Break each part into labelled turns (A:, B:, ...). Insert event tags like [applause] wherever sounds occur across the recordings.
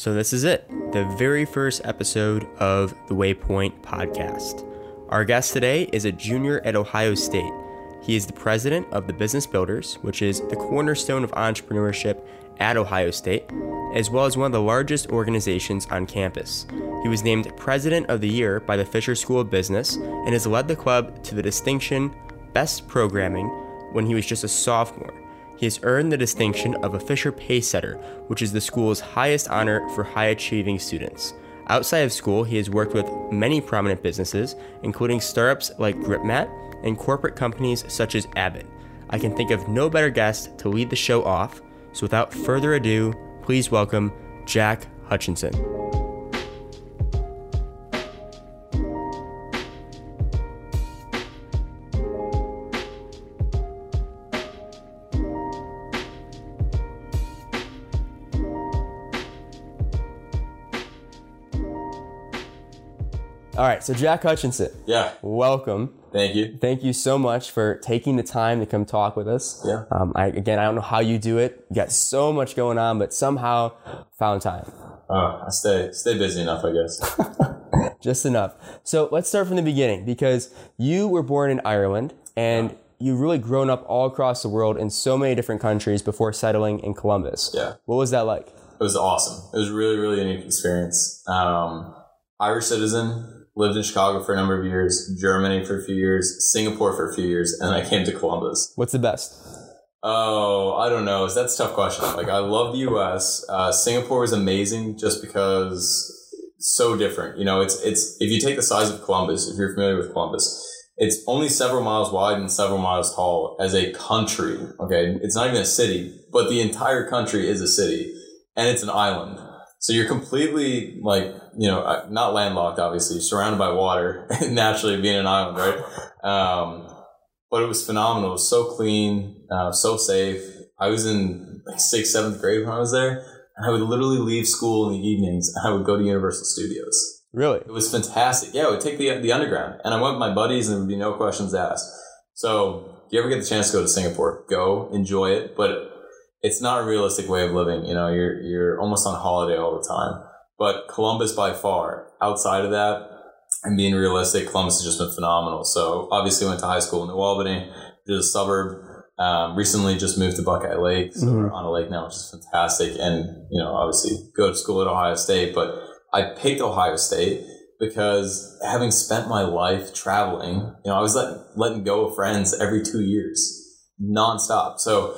A: So, this is it, the very first episode of the Waypoint podcast. Our guest today is a junior at Ohio State. He is the president of the Business Builders, which is the cornerstone of entrepreneurship at Ohio State, as well as one of the largest organizations on campus. He was named President of the Year by the Fisher School of Business and has led the club to the distinction Best Programming when he was just a sophomore. He has earned the distinction of a Fisher Pacesetter, which is the school's highest honor for high achieving students. Outside of school, he has worked with many prominent businesses, including startups like GripMat and corporate companies such as Abbott. I can think of no better guest to lead the show off, so without further ado, please welcome Jack Hutchinson. All right, so Jack Hutchinson,
B: Yeah.
A: welcome.
B: Thank you.
A: Thank you so much for taking the time to come talk with us.
B: Yeah.
A: Um, I, again, I don't know how you do it. You got so much going on, but somehow found time.
B: Oh, I stay stay busy enough, I guess. [laughs]
A: Just enough. So let's start from the beginning because you were born in Ireland and you've really grown up all across the world in so many different countries before settling in Columbus.
B: Yeah.
A: What was that like?
B: It was awesome. It was a really, really unique experience. Um, Irish citizen, lived in Chicago for a number of years, Germany for a few years, Singapore for a few years, and I came to Columbus.
A: What's the best?
B: Oh, I don't know. That's a tough question. Like, I love the U.S. Uh, Singapore is amazing just because so different. You know, it's it's if you take the size of Columbus, if you're familiar with Columbus, it's only several miles wide and several miles tall as a country. Okay, it's not even a city, but the entire country is a city, and it's an island. So you're completely like you know uh, not landlocked, obviously, surrounded by water [laughs] naturally being an island, right? Um, but it was phenomenal. It was so clean, uh, so safe. I was in like sixth, seventh grade when I was there, and I would literally leave school in the evenings and I would go to Universal Studios.
A: Really?
B: It was fantastic. Yeah, I would take the the underground, and I went with my buddies, and there would be no questions asked. So, if you ever get the chance to go to Singapore, go enjoy it. But it's not a realistic way of living. You know, you're you're almost on holiday all the time. But Columbus, by far, outside of that, and being realistic, Columbus has just been phenomenal. So obviously went to high school in New Albany, which is a suburb. Um, recently just moved to Buckeye Lake, so we're on a lake now, which is fantastic. And, you know, obviously go to school at Ohio State, but I picked Ohio State because having spent my life traveling, you know, I was letting, letting go of friends every two years, nonstop. So,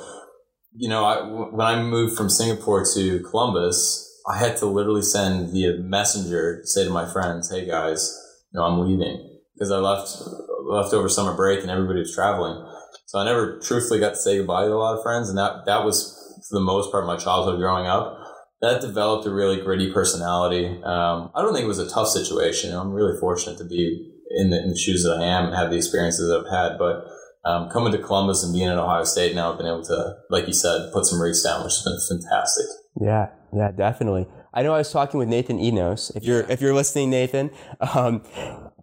B: you know, I, when I moved from Singapore to Columbus, I had to literally send via messenger, say to my friends, "Hey guys, you know, I'm leaving because I left left over summer break and everybody was traveling." So I never truthfully got to say goodbye to a lot of friends, and that that was for the most part of my childhood growing up. That developed a really gritty personality. Um, I don't think it was a tough situation. I'm really fortunate to be in the, in the shoes that I am and have the experiences that I've had, but um, coming to Columbus and being at Ohio State now, I've been able to, like you said, put some roots down, which has been fantastic.
A: Yeah, yeah, definitely. I know I was talking with Nathan Enos. If you're if you're listening, Nathan, um,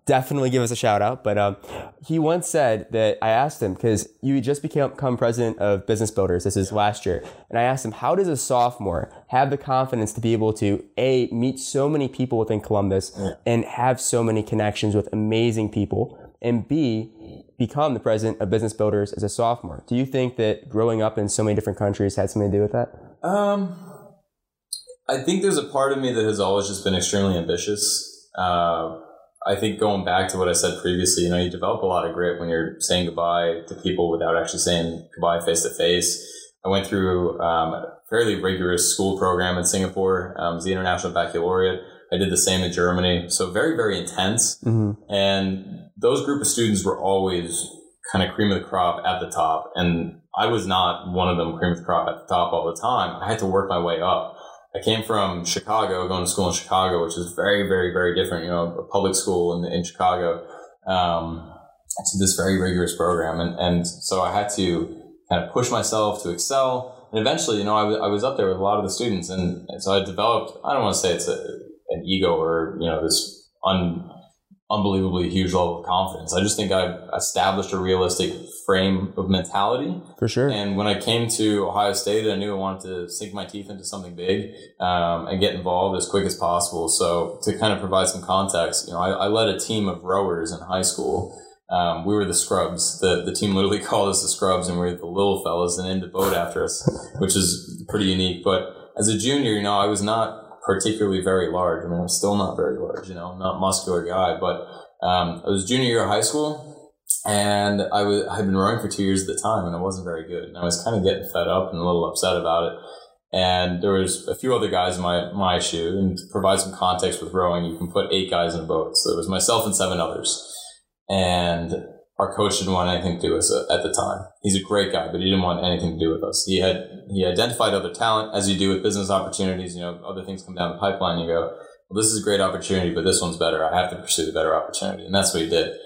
A: definitely give us a shout out. But um, he once said that I asked him because you just became become president of Business Builders. This is last year, and I asked him how does a sophomore have the confidence to be able to a meet so many people within Columbus and have so many connections with amazing people, and b become the president of Business Builders as a sophomore. Do you think that growing up in so many different countries had something to do with that?
B: Um, I think there's a part of me that has always just been extremely ambitious. Uh, I think going back to what I said previously, you know, you develop a lot of grit when you're saying goodbye to people without actually saying goodbye face to face. I went through um, a fairly rigorous school program in Singapore, um, was the International Baccalaureate. I did the same in Germany. So very, very intense. And those group of students were always kind of cream of the crop at the top. And I was not one of them cream of the crop at the top all the time. I had to work my way up. I came from Chicago, going to school in Chicago, which is very, very, very different. You know, a public school in, in Chicago, um, to this very rigorous program, and and so I had to kind of push myself to excel. And eventually, you know, I was I was up there with a lot of the students, and so I developed. I don't want to say it's a, an ego or you know this un unbelievably huge level of confidence. I just think I've established a realistic frame of mentality.
A: For sure.
B: And when I came to Ohio State, I knew I wanted to sink my teeth into something big um, and get involved as quick as possible. So to kind of provide some context, you know, I, I led a team of rowers in high school. Um, we were the scrubs. The the team literally [laughs] called us the scrubs, and we were the little fellas, and named the boat after us, which is pretty unique. But as a junior, you know, I was not particularly very large. I mean, I'm still not very large, you know, I'm not muscular guy, but um, I was junior year of high school and I I had been rowing for two years at the time and I wasn't very good. And I was kind of getting fed up and a little upset about it. And there was a few other guys in my, my shoe and to provide some context with rowing, you can put eight guys in a boat. So it was myself and seven others. And our coach didn't want anything to do with us at the time. He's a great guy, but he didn't want anything to do with us. He had he identified other talent, as you do with business opportunities. You know, other things come down the pipeline. You go, well, this is a great opportunity, but this one's better. I have to pursue the better opportunity, and that's what he did.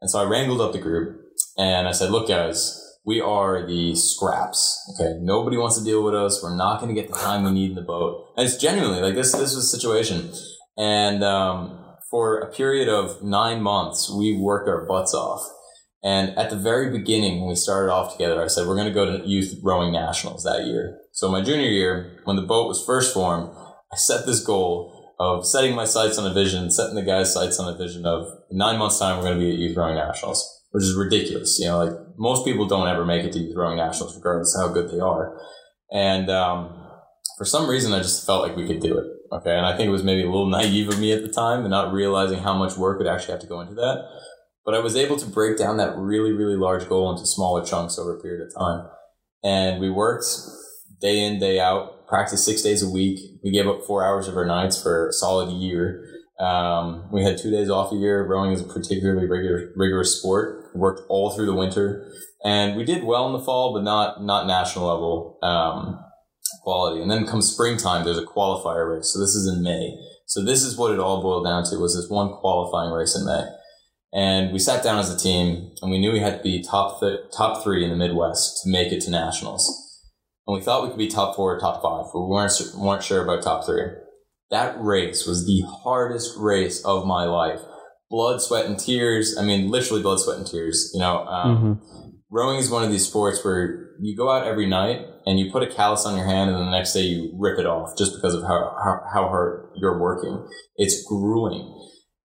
B: And so I wrangled up the group, and I said, look, guys, we are the scraps. Okay, nobody wants to deal with us. We're not going to get the time we need in the boat. And it's genuinely like this. This was a situation, and um, for a period of nine months, we worked our butts off and at the very beginning, when we started off together, I said, we're going to go to youth rowing nationals that year. So my junior year, when the boat was first formed, I set this goal of setting my sights on a vision, setting the guys' sights on a vision of nine months time, we're going to be at youth rowing nationals, which is ridiculous. You know, like most people don't ever make it to youth rowing nationals, regardless of how good they are. And, um, for some reason, I just felt like we could do it. Okay. And I think it was maybe a little naive of me at the time and not realizing how much work would actually have to go into that. But I was able to break down that really, really large goal into smaller chunks over a period of time. And we worked day in, day out, practiced six days a week. We gave up four hours of our nights for a solid year. Um, we had two days off a year. Rowing is a particularly rigorous, rigorous sport. We worked all through the winter, and we did well in the fall, but not not national level um, quality. And then comes springtime, there's a qualifier race. So this is in May. So this is what it all boiled down to: was this one qualifying race in May. And we sat down as a team and we knew we had to be top, th- top three in the Midwest to make it to nationals. And we thought we could be top four or top five, but we weren't, weren't sure about top three. That race was the hardest race of my life. Blood, sweat, and tears. I mean, literally blood, sweat, and tears. You know, um, mm-hmm. rowing is one of these sports where you go out every night and you put a callus on your hand and then the next day you rip it off just because of how, how, how hard you're working. It's grueling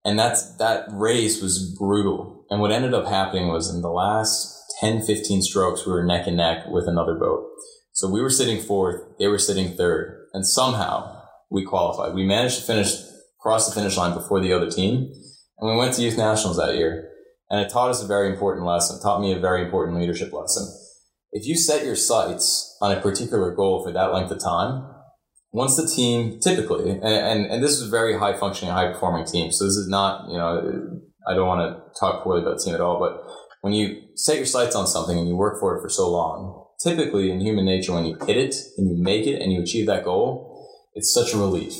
B: and that's, that race was brutal. And what ended up happening was in the last 10, 15 strokes, we were neck and neck with another boat. So we were sitting fourth, they were sitting third, and somehow we qualified. We managed to finish, cross the finish line before the other team, and we went to youth nationals that year. And it taught us a very important lesson, taught me a very important leadership lesson. If you set your sights on a particular goal for that length of time, once the team typically, and, and, and this is a very high functioning, high performing team. So this is not, you know, I don't want to talk poorly about the team at all, but when you set your sights on something and you work for it for so long, typically in human nature, when you hit it and you make it and you achieve that goal, it's such a relief,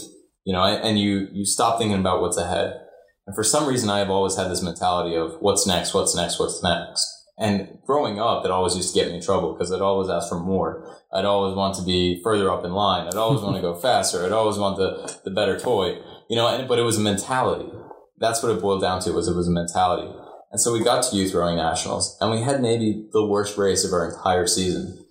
B: you know, and you, you stop thinking about what's ahead. And for some reason, I have always had this mentality of what's next, what's next, what's next. And growing up, it always used to get me in trouble because I'd always ask for more. I'd always want to be further up in line. I'd always want to go [laughs] faster. I'd always want the, the better toy, you know, and, but it was a mentality. That's what it boiled down to was it was a mentality. And so we got to youth rowing nationals and we had maybe the worst race of our entire season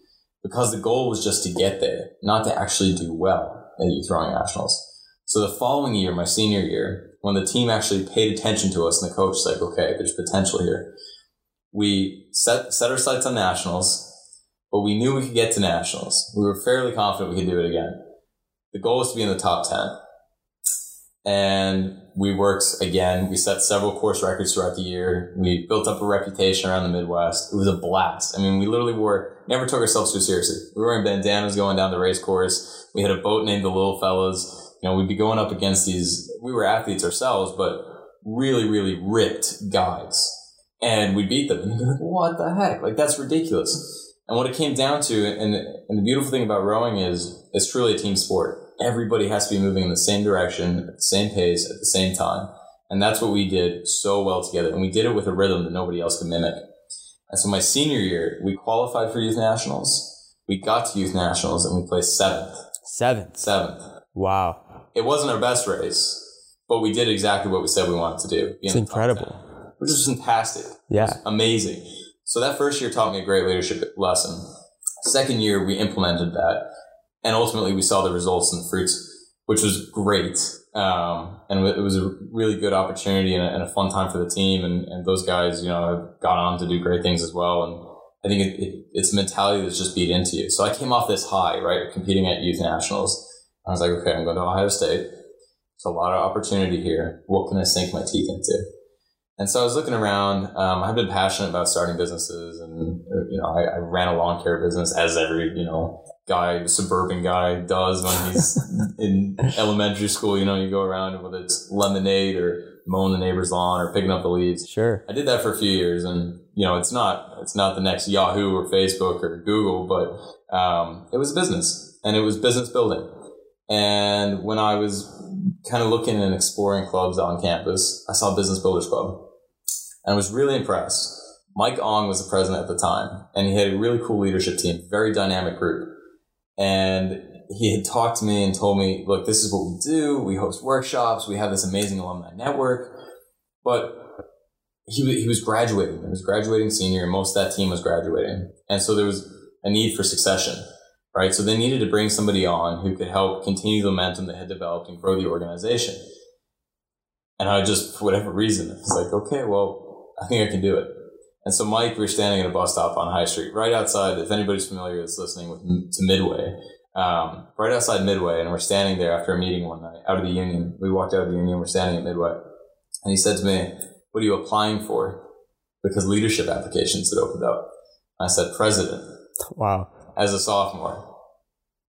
B: because the goal was just to get there, not to actually do well at youth rowing nationals. So the following year, my senior year, when the team actually paid attention to us and the coach was like, okay, there's potential here we set set our sights on nationals, but we knew we could get to nationals. We were fairly confident we could do it again. The goal was to be in the top ten, and we worked again. We set several course records throughout the year. We built up a reputation around the Midwest. It was a blast. I mean, we literally were never took ourselves too seriously. We were wearing bandanas going down the race course. We had a boat named the Little Fellas. You know, we'd be going up against these. We were athletes ourselves, but really, really ripped guys and we beat them. And you're like, what the heck? Like, that's ridiculous. And what it came down to, and, and the beautiful thing about rowing is it's truly a team sport. Everybody has to be moving in the same direction, at the same pace, at the same time. And that's what we did so well together. And we did it with a rhythm that nobody else could mimic. And so my senior year, we qualified for youth nationals. We got to youth nationals and we placed seventh.
A: Seventh.
B: Seventh.
A: Wow.
B: It wasn't our best race, but we did exactly what we said we wanted to do.
A: It's incredible.
B: 10, which is fantastic.
A: Yeah.
B: Amazing. So that first year taught me a great leadership lesson. Second year, we implemented that. And ultimately, we saw the results and the fruits, which was great. Um, and it was a really good opportunity and a, and a, fun time for the team. And, and those guys, you know, have gone on to do great things as well. And I think it, it, it's a mentality that's just beat into you. So I came off this high, right, competing at youth nationals. I was like, okay, I'm going to Ohio State. It's a lot of opportunity here. What can I sink my teeth into? And so I was looking around. Um, I've been passionate about starting businesses, and you know, I, I, ran a lawn care business, as every you know guy, suburban guy, does when he's [laughs] in elementary school. You know, you go around whether it's lemonade or mowing the neighbor's lawn or picking up the leaves.
A: Sure.
B: I did that for a few years, and you know, it's not it's not the next Yahoo or Facebook or Google, but um, it was business, and it was business building. And when I was kind of looking and exploring clubs on campus, I saw Business Builders Club and I was really impressed. Mike Ong was the president at the time, and he had a really cool leadership team, very dynamic group. And he had talked to me and told me, look, this is what we do. We host workshops. We have this amazing alumni network. But he, he was graduating. He was graduating senior, and most of that team was graduating. And so there was a need for succession, right? So they needed to bring somebody on who could help continue the momentum they had developed and grow the organization. And I just, for whatever reason, I was like, okay, well, I think I can do it. And so, Mike, we are standing at a bus stop on High Street, right outside. If anybody's familiar that's listening with, to Midway, um, right outside Midway, and we're standing there after a meeting one night out of the Union. We walked out of the Union. We're standing at Midway, and he said to me, "What are you applying for?" Because leadership applications had opened up. I said, "President."
A: Wow.
B: As a sophomore,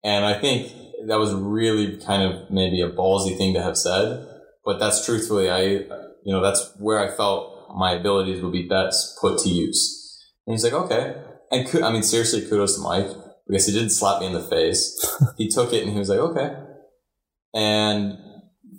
B: and I think that was really kind of maybe a ballsy thing to have said, but that's truthfully, I, you know, that's where I felt my abilities will be best put to use. And he's like, okay. And I mean, seriously, kudos to Mike because he didn't slap me in the face. [laughs] he took it and he was like, okay. And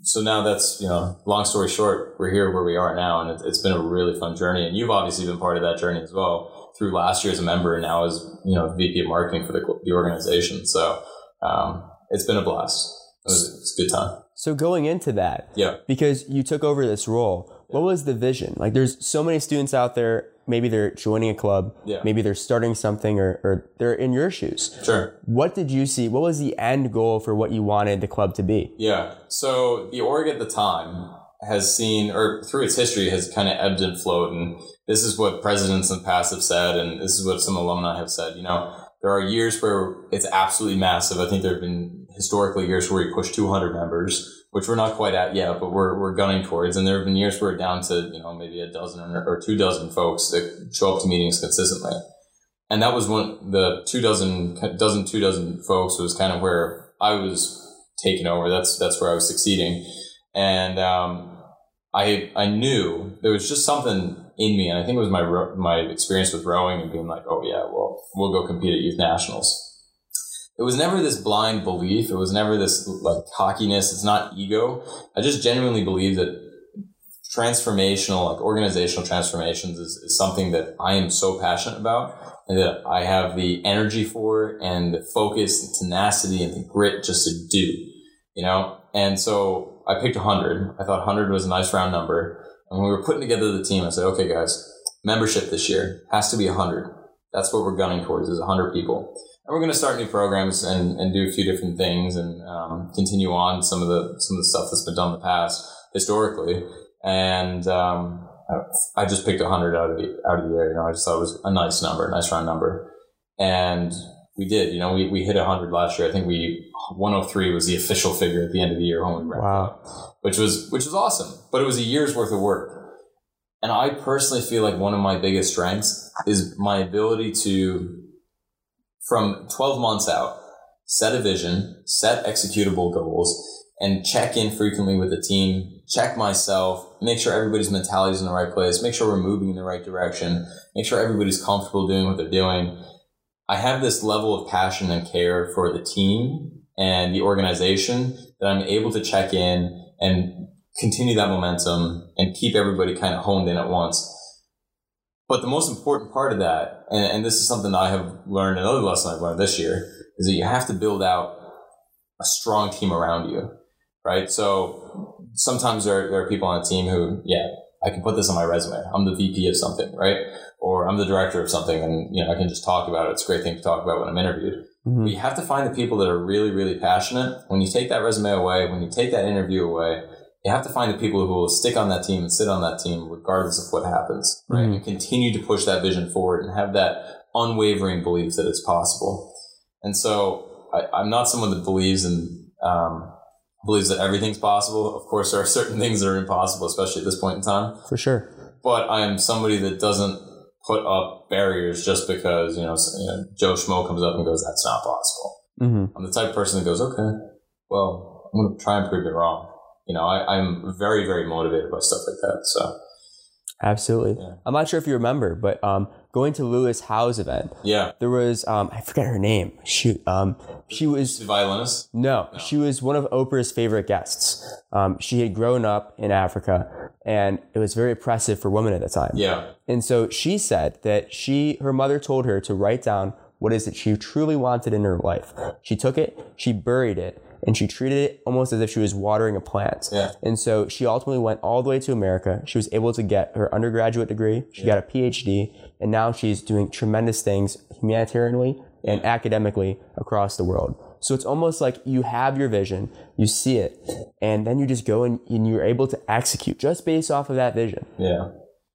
B: so now that's, you know, long story short, we're here where we are now. And it's been a really fun journey. And you've obviously been part of that journey as well through last year as a member and now as, you know, VP of marketing for the, the organization. So, um, it's been a blast. It was, it was a good time.
A: So going into that,
B: yeah,
A: because you took over this role, what was the vision? Like, there's so many students out there. Maybe they're joining a club.
B: Yeah.
A: Maybe they're starting something, or, or they're in your shoes.
B: Sure.
A: What did you see? What was the end goal for what you wanted the club to be?
B: Yeah. So the org at the time has seen, or through its history, has kind of ebbed and flowed. And this is what presidents in the past have said, and this is what some alumni have said. You know, there are years where it's absolutely massive. I think there have been historically years where we push 200 members which we're not quite at yet, but we're, we're gunning towards. And there have been years where we're down to, you know, maybe a dozen or, two dozen folks that show up to meetings consistently. And that was one, the two dozen, dozen, two dozen folks was kind of where I was taking over. That's, that's where I was succeeding. And, um, I, I knew there was just something in me. And I think it was my, my experience with rowing and being like, oh yeah, well, we'll go compete at youth nationals it was never this blind belief. It was never this like cockiness. It's not ego. I just genuinely believe that transformational, like organizational transformations is, is something that I am so passionate about and that I have the energy for and the focus and tenacity and the grit just to do, you know? And so I picked 100. I thought 100 was a nice round number. And when we were putting together the team, I said, okay, guys, membership this year has to be 100. That's what we're gunning towards is 100 people and we're going to start new programs and, and do a few different things and um, continue on some of the some of the stuff that's been done in the past historically. And um, I, just picked hundred out of the out of the air. You know, I just thought it was a nice number, a nice round number, and we did. You know, we, we hit hundred last year. I think we 103 was the official figure at the end of the year when we wow. which was which was awesome. But it was a year's worth of work. And I personally feel like one of my biggest strengths is my ability to from 12 months out, set a vision, set executable goals, and check in frequently with the team, check myself, make sure everybody's mentality is in the right place, make sure we're moving in the right direction, make sure everybody's comfortable doing what they're doing. I have this level of passion and care for the team and the organization that I'm able to check in and continue that momentum and keep everybody kind of honed in at once. But the most important part of that, and, and this is something I have learned, another lesson I've learned this year, is that you have to build out a strong team around you, right? So sometimes there, there are people on a team who, yeah, I can put this on my resume. I'm the VP of something, right? Or I'm the director of something and, you know, I can just talk about it. It's a great thing to talk about when I'm interviewed.
A: Mhm.
B: But you have to find the people that are really, really passionate. When you take that resume away, when you take that interview away, you have to find the people who will stick on that team and sit on that team regardless of what happens, right?
A: Mhm.
B: And continue to push that vision forward and have that unwavering belief that it's possible. And so I, I'm not someone that believes in, um, believes that everything's possible. Of course, there are [laughs] certain things that are impossible, especially at this point in time.
A: For sure.
B: But I am somebody that doesn't put up barriers just because, you know, you know Joe Schmo comes up and goes, that's not possible.
A: hmm
B: I'm the type of person that goes, okay, well, I'm going to try and prove it wrong. You know, I, I'm very, very motivated by stuff like that. So,
A: Absolutely.
B: Yeah.
A: I'm not sure if you remember, but um, going to Lewis Howes event,
B: yeah.
A: there was um, I forget her name. Shoot, um, she was
B: The violinist?
A: no, she was one of Oprah's favorite guests. Um, she had grown up in Africa, and it was very oppressive for women at the time.
B: Yeah.
A: And so she said that she, her mother told her to write down what is it she truly wanted in her life. She took it, she buried it, and she treated it almost as if she was watering a plant.
B: Yeah.
A: And so she ultimately went all the way to America. She was able to get her undergraduate degree. She got a PhD, and now she's doing tremendous things humanitarianly and academically across the world. So it's almost like you have your vision, you see it, and then you just go and, and you're able to execute just based off of that vision.
B: Yeah.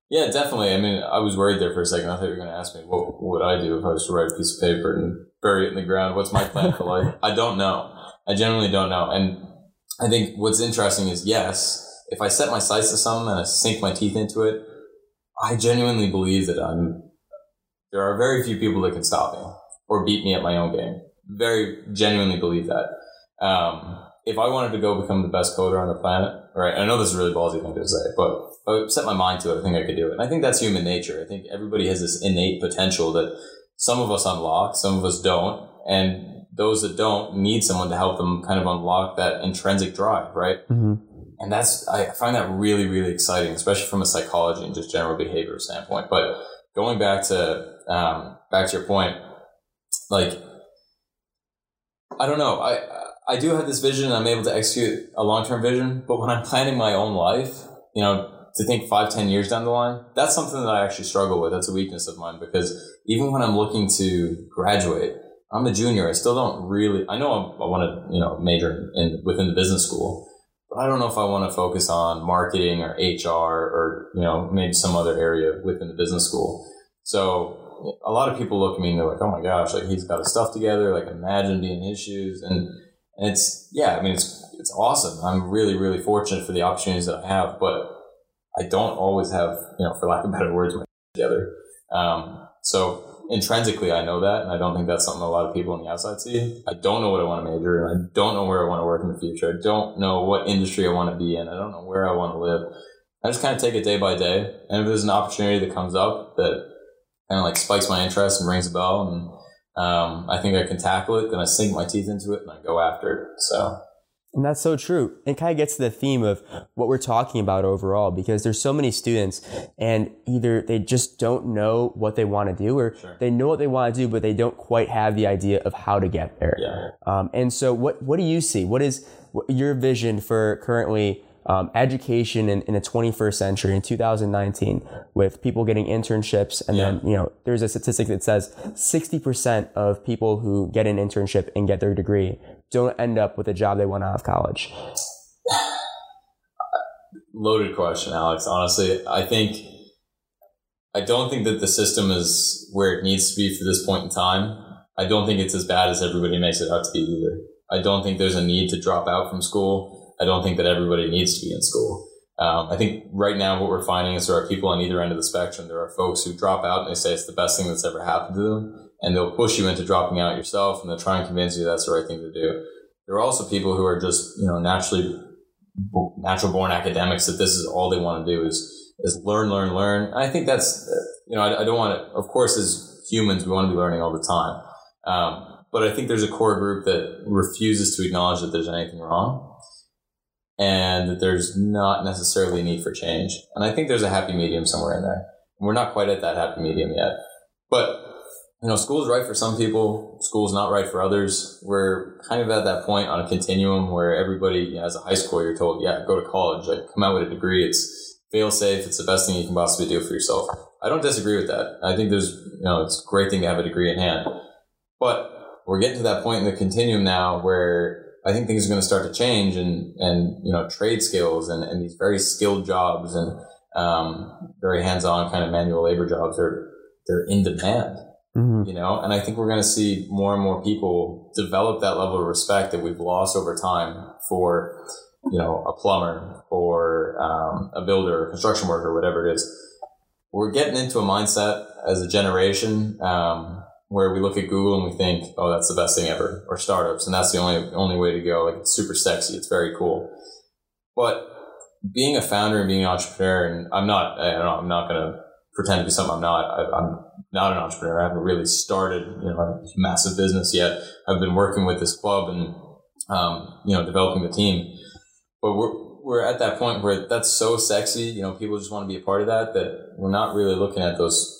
B: Yeah, definitely. I mean, I was worried there for a second. I thought you were going to ask me what would I do if I was to write a piece of paper and bury it in the ground. What's my plan for life? I don't know. I genuinely don't know. And I think what's interesting is yes, if I set my sights to something and I sink my teeth into it, I genuinely believe that I'm. There are very few people that can stop me or beat me at my own game. Very genuinely believe that. Um, if I wanted to go become the best coder on the planet, right? I know this is a really ballsy thing to say, but I set my mind to it, I think I could do it. And I think that's human nature. I think everybody has this innate potential that some of us unlock, some of us don't, and those that don't need someone to help them kind of unlock that intrinsic drive, right?
A: Mm-hmm.
B: And that's I find that really, really exciting, especially from a psychology and just general behavior standpoint. But going back to um, back to your point, like I don't know, I I do have this vision. And I'm able to execute a long term vision, but when I'm planning my own life, you know, to think five, ten years down the line, that's something that I actually struggle with. That's a weakness of mine because even when I'm looking to graduate, I'm a junior. I still don't really. I know I'm, I want to, you know, major in within the business school, but I don't know if I want to focus on marketing or HR or you know maybe some other area within the business school. So a lot of people look at me and they're like, "Oh my gosh, like he's got his stuff together. Like imagine being in his shoes." And and it's yeah, I mean it's it's awesome. I'm really really fortunate for the opportunities that I have, but I don't always have you know, for lack of better words, my [laughs] together. Um, so intrinsically, I know that, and I don't think that's something a lot of people on the outside see. I don't know what I want to major in. I don't know where I want to work in the future. I don't know what industry I want to be in. I don't know where I want to live. I just kind of take it day by day, and if there's an opportunity that comes up that kind of like spikes my interest and rings a bell, and um, I think I can tackle it, then I sink my teeth into it and I go after it. So
A: And that's so true. It kind of gets to the theme of what we're talking about overall because there's so many students and either they just don't know what they want to do or
B: Sure.
A: they know what they want to do, but they don't quite have the idea of how to get there.
B: yeah,
A: Um, and so what, what do you see? What is your vision for currently um, education in, in the 21st century in 2019 with people getting internships and then, you know, there's a statistic that says 60% of people who get an internship and get their degree don't end up with a job they want out of college.
B: loaded question, Alex. Honestly, I think I don't think that the system is where it needs to be for this point in time. I don't think it's as bad as everybody makes it out to be either. I don't think there's a need to drop out from school. I don't think that everybody needs to be in school. Um, I think right now what we're finding is there are people on either end of the spectrum. There are folks who drop out and they say it's the best thing that's ever happened to them, and they'll push you into dropping out yourself, and they'll try and convince you that's the right thing to do. There are also people who are just you know naturally natural born academics that this is all they want to do is is learn, learn, learn. I think that's you know I, I don't want to. Of course, as humans, we want to be learning all the time. Um, but I think there's a core group that refuses to acknowledge that there's anything wrong and that there's not necessarily a need for change. And I think there's a happy medium somewhere in there. We're not quite at that happy medium yet. But you know, school's right for some people, school's not right for others. We're kind of at that point on a continuum where everybody, you know, as a high school, you're told, yeah, go to college, like come out with a degree. It's fail safe. It's the best thing you can possibly do for yourself. I don't disagree with that. I think there's, you know, it's a great thing to have a degree in hand. But we're getting to that point in the continuum now where I think things are going to start to change and, and, you know, trade skills and, and these very skilled jobs and, um, very hands-on kind of manual labor jobs are, they're in demand mm-hmm. you know and i think we're going to see more and more people develop that level of respect that we've lost over time for you know a plumber or um, a builder construction worker whatever it is. We're getting into a mindset as a generation um, where we look at google and we think oh that's the best thing ever or startups and that's the only only way to go. Like it's super sexy. It's very cool. But being a founder and being an entrepreneur and i'm not i i'm not going to pretend to be something i'm not. I, i'm not an entrepreneur. I haven't really started, you know, a massive business yet. I've been working with this club and, um, you know, developing the team. But we're, we're at that point where that's so sexy. You know, people just want to be a part of that, that we're not really looking at those,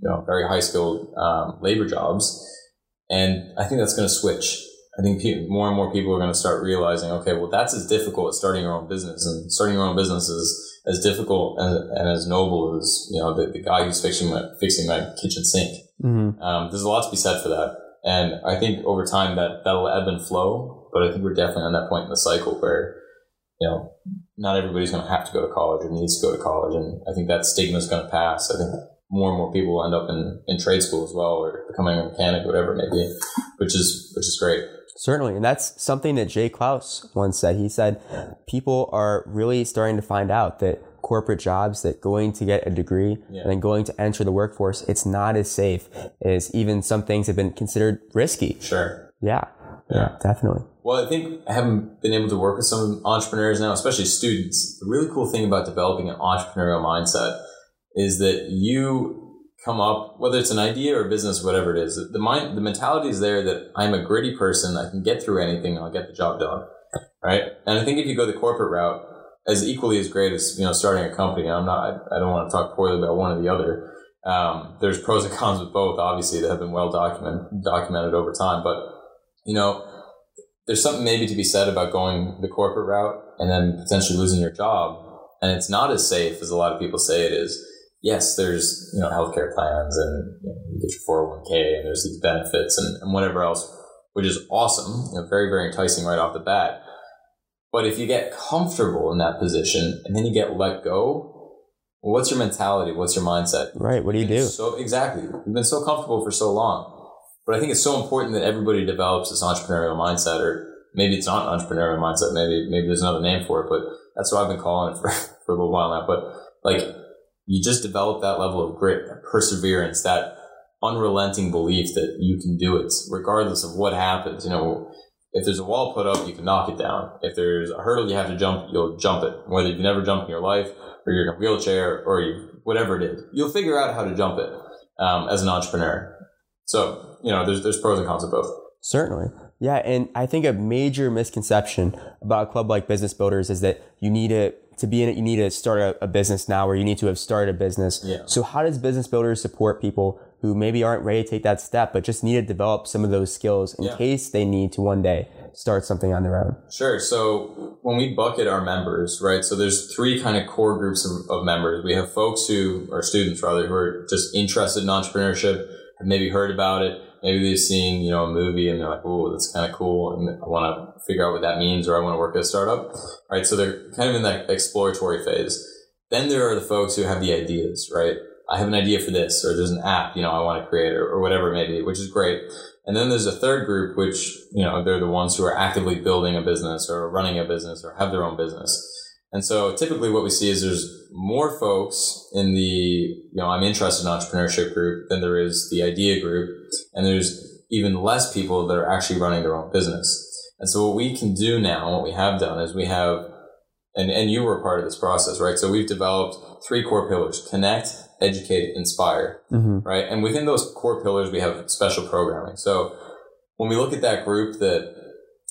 B: you know, very high skilled, um, labor jobs. And I think that's going to switch. I think more and more people are going to start realizing, okay, well, that's as difficult as starting your own business and starting your own business is, as difficult and, and as noble as you know the, the guy who's fixing my fixing my kitchen sink. Mm-hmm. Um, there's a lot to be said for that, and I think over time that that'll ebb and flow. But I think we're definitely on that point in the cycle where you know not everybody's going to have to go to college or needs to go to college, and I think that stigma is going to pass. I think more and more people will end up in, in trade school as well or becoming a mechanic, or whatever it may be, which is which is great.
A: Certainly. And that's something that Jay Clouse once said. He said people are really starting to find out that corporate jobs that going to get a degree yeah. and then going to enter the workforce, it's not as safe as even some things have been considered risky.
B: Sure.
A: Yeah. Yeah, definitely.
B: Well, I think having been able to work with some entrepreneurs now, especially students, the really cool thing about developing an entrepreneurial mindset is that you come up, whether it's an idea or business, whatever it is, the mind, the mentality is there that I'm a gritty person. I can get through anything. I'll get the job done. Right. And I think if you go the corporate route, as equally as great as, you know, starting a company, I'm not, I, I don't want to talk poorly about one or the other. Um, there's pros and cons with both, obviously, that have been well documented, documented over time. But, you know, there's something maybe to be said about going the corporate route and then potentially losing your job. And it's not as safe as a lot of people say it is yes, there's you know healthcare plans and you, know, you get your 401k and there's these benefits and, and whatever else, which is awesome, you know, very very enticing right off the bat. But if you get comfortable in that position and then you get let go, well, what's your mentality? What's your mindset?
A: Right. What do you do?
B: So exactly, you've been so comfortable for so long. But I think it's so important that everybody develops this entrepreneurial mindset, or maybe it's not an entrepreneurial mindset. Maybe maybe there's another name for it, but that's what I've been calling it for, [laughs] for a little while now. But like you just develop that level of grit, perseverance, that unrelenting belief that you can do it regardless of what happens. You know, if there's a wall put up, you can knock it down. If there's a hurdle you have to jump, you'll jump it. Whether you've never jumped in your life or you're in a wheelchair or you, whatever it is, you'll figure out how to jump it um, as an entrepreneur. So, you know, there's, there's pros and cons of both.
A: Certainly. Yeah. And I think a major misconception about a club like Business Builders is that you need to to be in it, you need to start a, a, business now or you need to have started a business.
B: Yeah.
A: So how does Business Builders support people who maybe aren't ready to take that step, but just need to develop some of those skills in yeah. case they need to one day start something on their own?
B: Sure. So when we bucket our members, right? So there's three kind of core groups of, of members. We have folks who are students rather, who are just interested in entrepreneurship, have maybe heard about it, maybe they've seen you know a movie and they're like, "Oh, that's kind of cool," and I want to figure out what that means, or I want to work at a startup. Right, so they're kind of in that exploratory phase. Then there are the folks who have the ideas, right? I have an idea for this, or there's an app, you know, I want to create, or, or whatever it may be, which is great. And then there's a third group, which, you know, they're the ones who are actively building a business or running a business or have their own business. And so typically what we see is there's more folks in the, you know, I'm interested in entrepreneurship group than there is the idea group. And there's even less people that are actually running their own business. And so what we can do now, what we have done is we have, and, and you were a part of this process, right? So we've developed three core pillars, connect, educate, inspire, mm-hmm. right? And within those core pillars, we have special programming. So when we look at that group that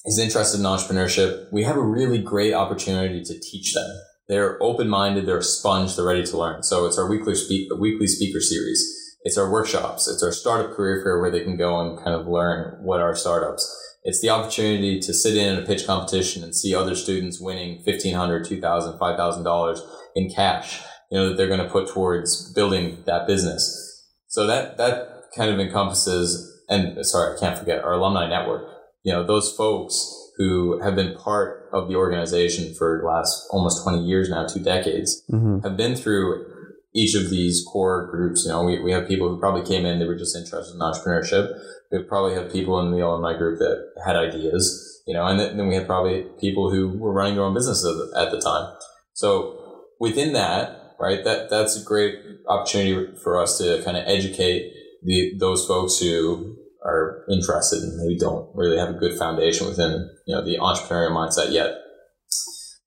B: is interested in entrepreneurship, we have a really great opportunity to teach them. They're open minded, they're a sponge, they're ready to learn. So it's our weekly speak, weekly speaker series. It's our workshops. It's our startup career fair where they can go and kind of learn what are startups. It's the opportunity to sit in a pitch competition and see other students winning $1,500, $2,000, $5,000 in cash, you know, that they're going to put towards building that business. So that, that kind of encompasses, and sorry, I can't forget our alumni network. You know, those folks who have been part of the organization for the last almost 20 years now, two decades, mm-hmm. have been through each of these core groups. You know, we, we have people who probably came in, they were just interested in entrepreneurship. We probably have people in the alumni group that had ideas, you know, and then we had probably people who were running their own businesses at the time. So within that, right, that, that's a great opportunity for us to kind of educate the, those folks who are interested and maybe don't really have a good foundation within you know the entrepreneurial mindset yet.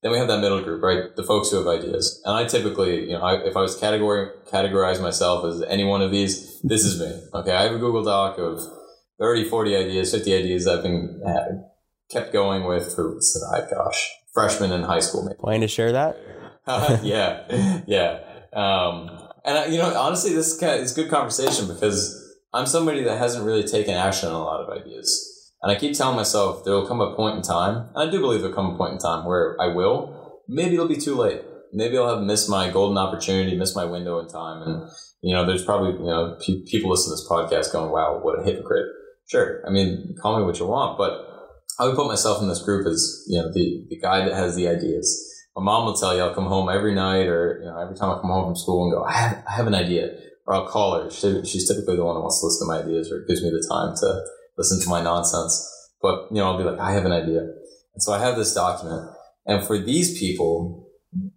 B: Then we have that middle group, right? The folks who have ideas. And I typically, you know, I, if I was category categorize myself as any one of these, this is me. Okay, I have a Google Doc of 30, 40 ideas, 50 ideas I've been uh, kept going with for, gosh, freshman in high school. Maybe.
A: Planning to share that? [laughs]
B: yeah, yeah. Um, and you know, honestly, this is, kind of, it's good conversation because I'm somebody that hasn't really taken action on a lot of ideas. And I keep telling myself there will come a point in time, and I do believe there'll come a point in time where I will. Maybe it'll be too late. Maybe I'll have missed my golden opportunity, missed my window in time. And, you know, there's probably, you know, pe- people listen to this podcast going, wow, what a hypocrite. Sure. I mean, call me what you want, but I would put myself in this group as, you know, the, the guy that has the ideas. My mom will tell you I'll come home every night or, you know, every time I come home from school and go, I have, I have an idea or I'll call her. She, she's typically the one who wants to listen to my ideas or gives me the time to listen to my nonsense. But, you know, I'll be like, I have an idea. And so I have this document. And for these people,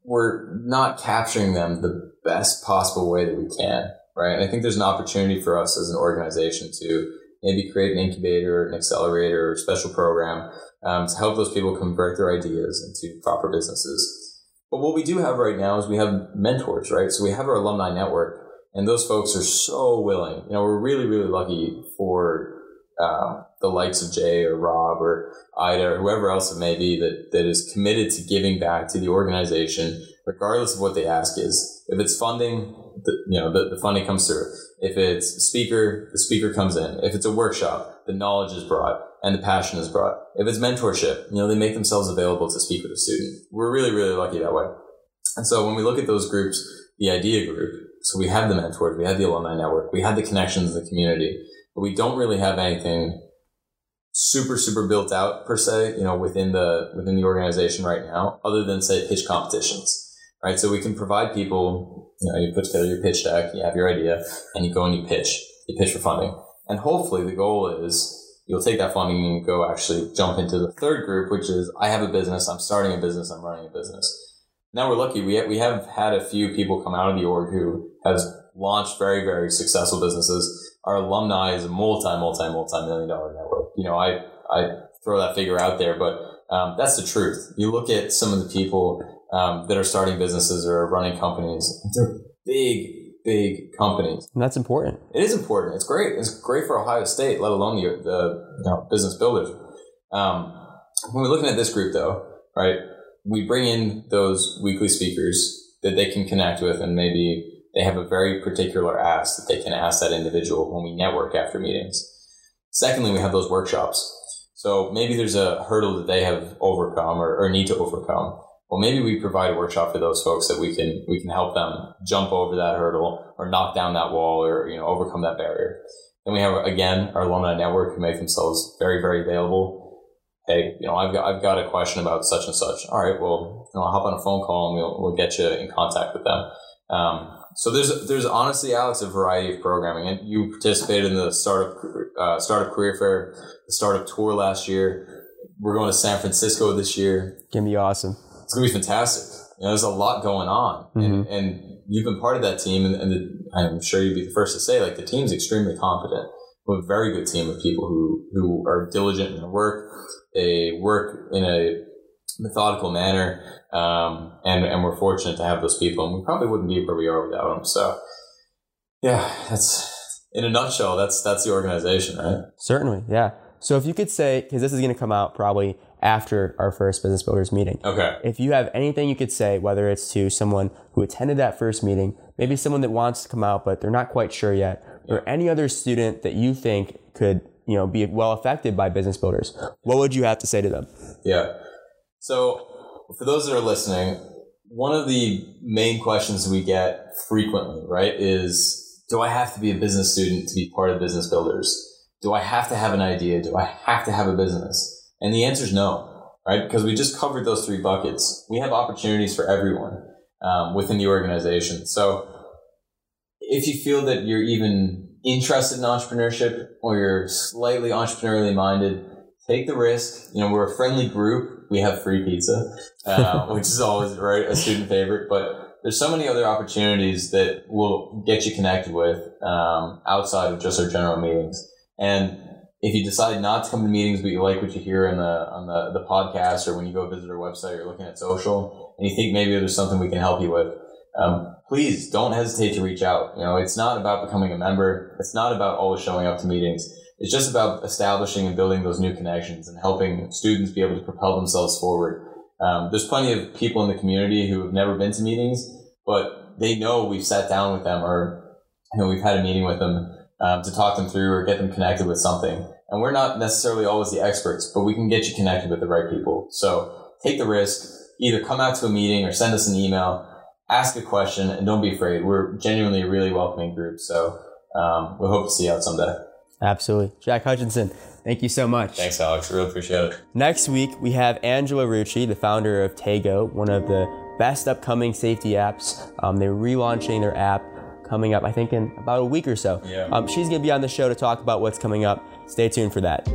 B: we're not capturing them the best possible way that we can, right? And I think there's an opportunity for us as an organization to maybe create an incubator, an accelerator, or special program um, to help those people convert their ideas into proper businesses. But what we do have right now is we have mentors, right? So we have our alumni network and those folks are so willing. You know, we're really, really lucky for um, the likes of Jay or Rob or Ida or whoever else it may be that, that is committed to giving back to the organization, regardless of what they ask is. If it's funding, the, you know, the, the funding comes through. If it's speaker, the speaker comes in. If it's a workshop, the knowledge is brought and the passion is brought. If it's mentorship, you know, they make themselves available to speak with a student. We're really, really lucky that way. And so when we look at those groups, the idea group, so we have the mentors, we have the alumni network, we have the connections in the community, we don't really have anything super super built out per se, you know, within the within the organization right now, other than say pitch competitions, right? So we can provide people, you know, you put together your pitch deck, you have your idea, and you go and you pitch, you pitch for funding, and hopefully the goal is you'll take that funding and go actually jump into the third group, which is I have a business, I'm starting a business, I'm running a business now we're lucky. We, we have had a few people come out of the org who has launched very, very successful businesses. Our alumni is a multi, multi, multi million dollar network. You know, I, I throw that figure out there, but um, that's the truth. You look at some of the people um, that are starting businesses or running companies, they're big, big companies.
A: And that's important.
B: It is important. It's great. It's great for Ohio State, let alone the, the you know, business builders. Um, when we're looking at this group, though, right, we bring in those weekly speakers that they can connect with and maybe they have a very particular ask that they can ask that individual when we network after meetings. Secondly, we have those workshops. So maybe there's a hurdle that they have overcome or, or need to overcome. Well, maybe we provide a workshop for those folks that we can we can help them jump over that hurdle or knock down that wall or you know overcome that barrier. Then we have again our alumni network who make themselves very very available hey, you know, I've got, I've got a question about such and such. All right, well, you know, I'll hop on a phone call and we'll, we'll get you in contact with them. Um, so there's, there's honestly, Alex, a variety of programming and you participated in the startup, uh, startup career fair, the startup tour last year. We're going to San Francisco this year.
A: Gonna be awesome.
B: It's gonna be fantastic. You know, there's a lot going on mm-hmm. and, and, you've been part of that team and, and the, I'm sure you'd be the first to say like the team's extremely competent. We have a very good team of people who, who are diligent in their work they work in a methodical manner, um, and and we're fortunate to have those people. And we probably wouldn't be where we are without them. So, yeah, that's in a nutshell. That's that's the organization, right?
A: Certainly, yeah. So if you could say, because this is going to come out probably after our first Business Builders meeting.
B: Okay.
A: If you have anything you could say, whether it's to someone who attended that first meeting, maybe someone that wants to come out but they're not quite sure yet, or any other student that you think could, you know, be well affected by Business Builders, what would you have to say to them?
B: Yeah. So, for those that are listening, one of the main questions we get frequently, right, is do I have to be a business student to be part of Business Builders? Do I have to have an idea? Do I have to have a business? And the answer is no, right? Because we just covered those three buckets. We have opportunities for everyone um, within the organization. So, if you feel that you're even interested in entrepreneurship or you're slightly entrepreneurially minded, take the risk. You know, we're a friendly group. We have free pizza, uh, [laughs] which is always right a student favorite. But there's so many other opportunities that will get you connected with um, outside of just our general meetings. And if you decide not to come to meetings, but you like what you hear on the on the, the podcast or when you go visit our website or looking at social, and you think maybe there's something we can help you with, um, please don't hesitate to reach out. You know, it's not about becoming a member. It's not about always showing up to meetings. It's just about establishing and building those new connections and helping students be able to propel themselves forward. Um, there's plenty of people in the community who have never been to meetings, but they know we've sat down with them or you know, we've had a meeting with them um, to talk them through or get them connected with something. And we're not necessarily always the experts, but we can get you connected with the right people. So take the risk, either come out to a meeting or send us an email, ask a question, and don't be afraid. We're genuinely a really welcoming group. So um, we hope to see you out someday.
A: Absolutely. Jack Hutchinson, thank you so much.
B: Thanks, Alex. Really appreciate it.
A: Next week, we have Angela Rucci, the founder of Tago, one of the best upcoming safety apps. Um, they're relaunching their app coming up, I think, in about a week or so.
B: Yeah.
A: Um, she's going to be on the show to talk about what's coming up. Stay tuned for that.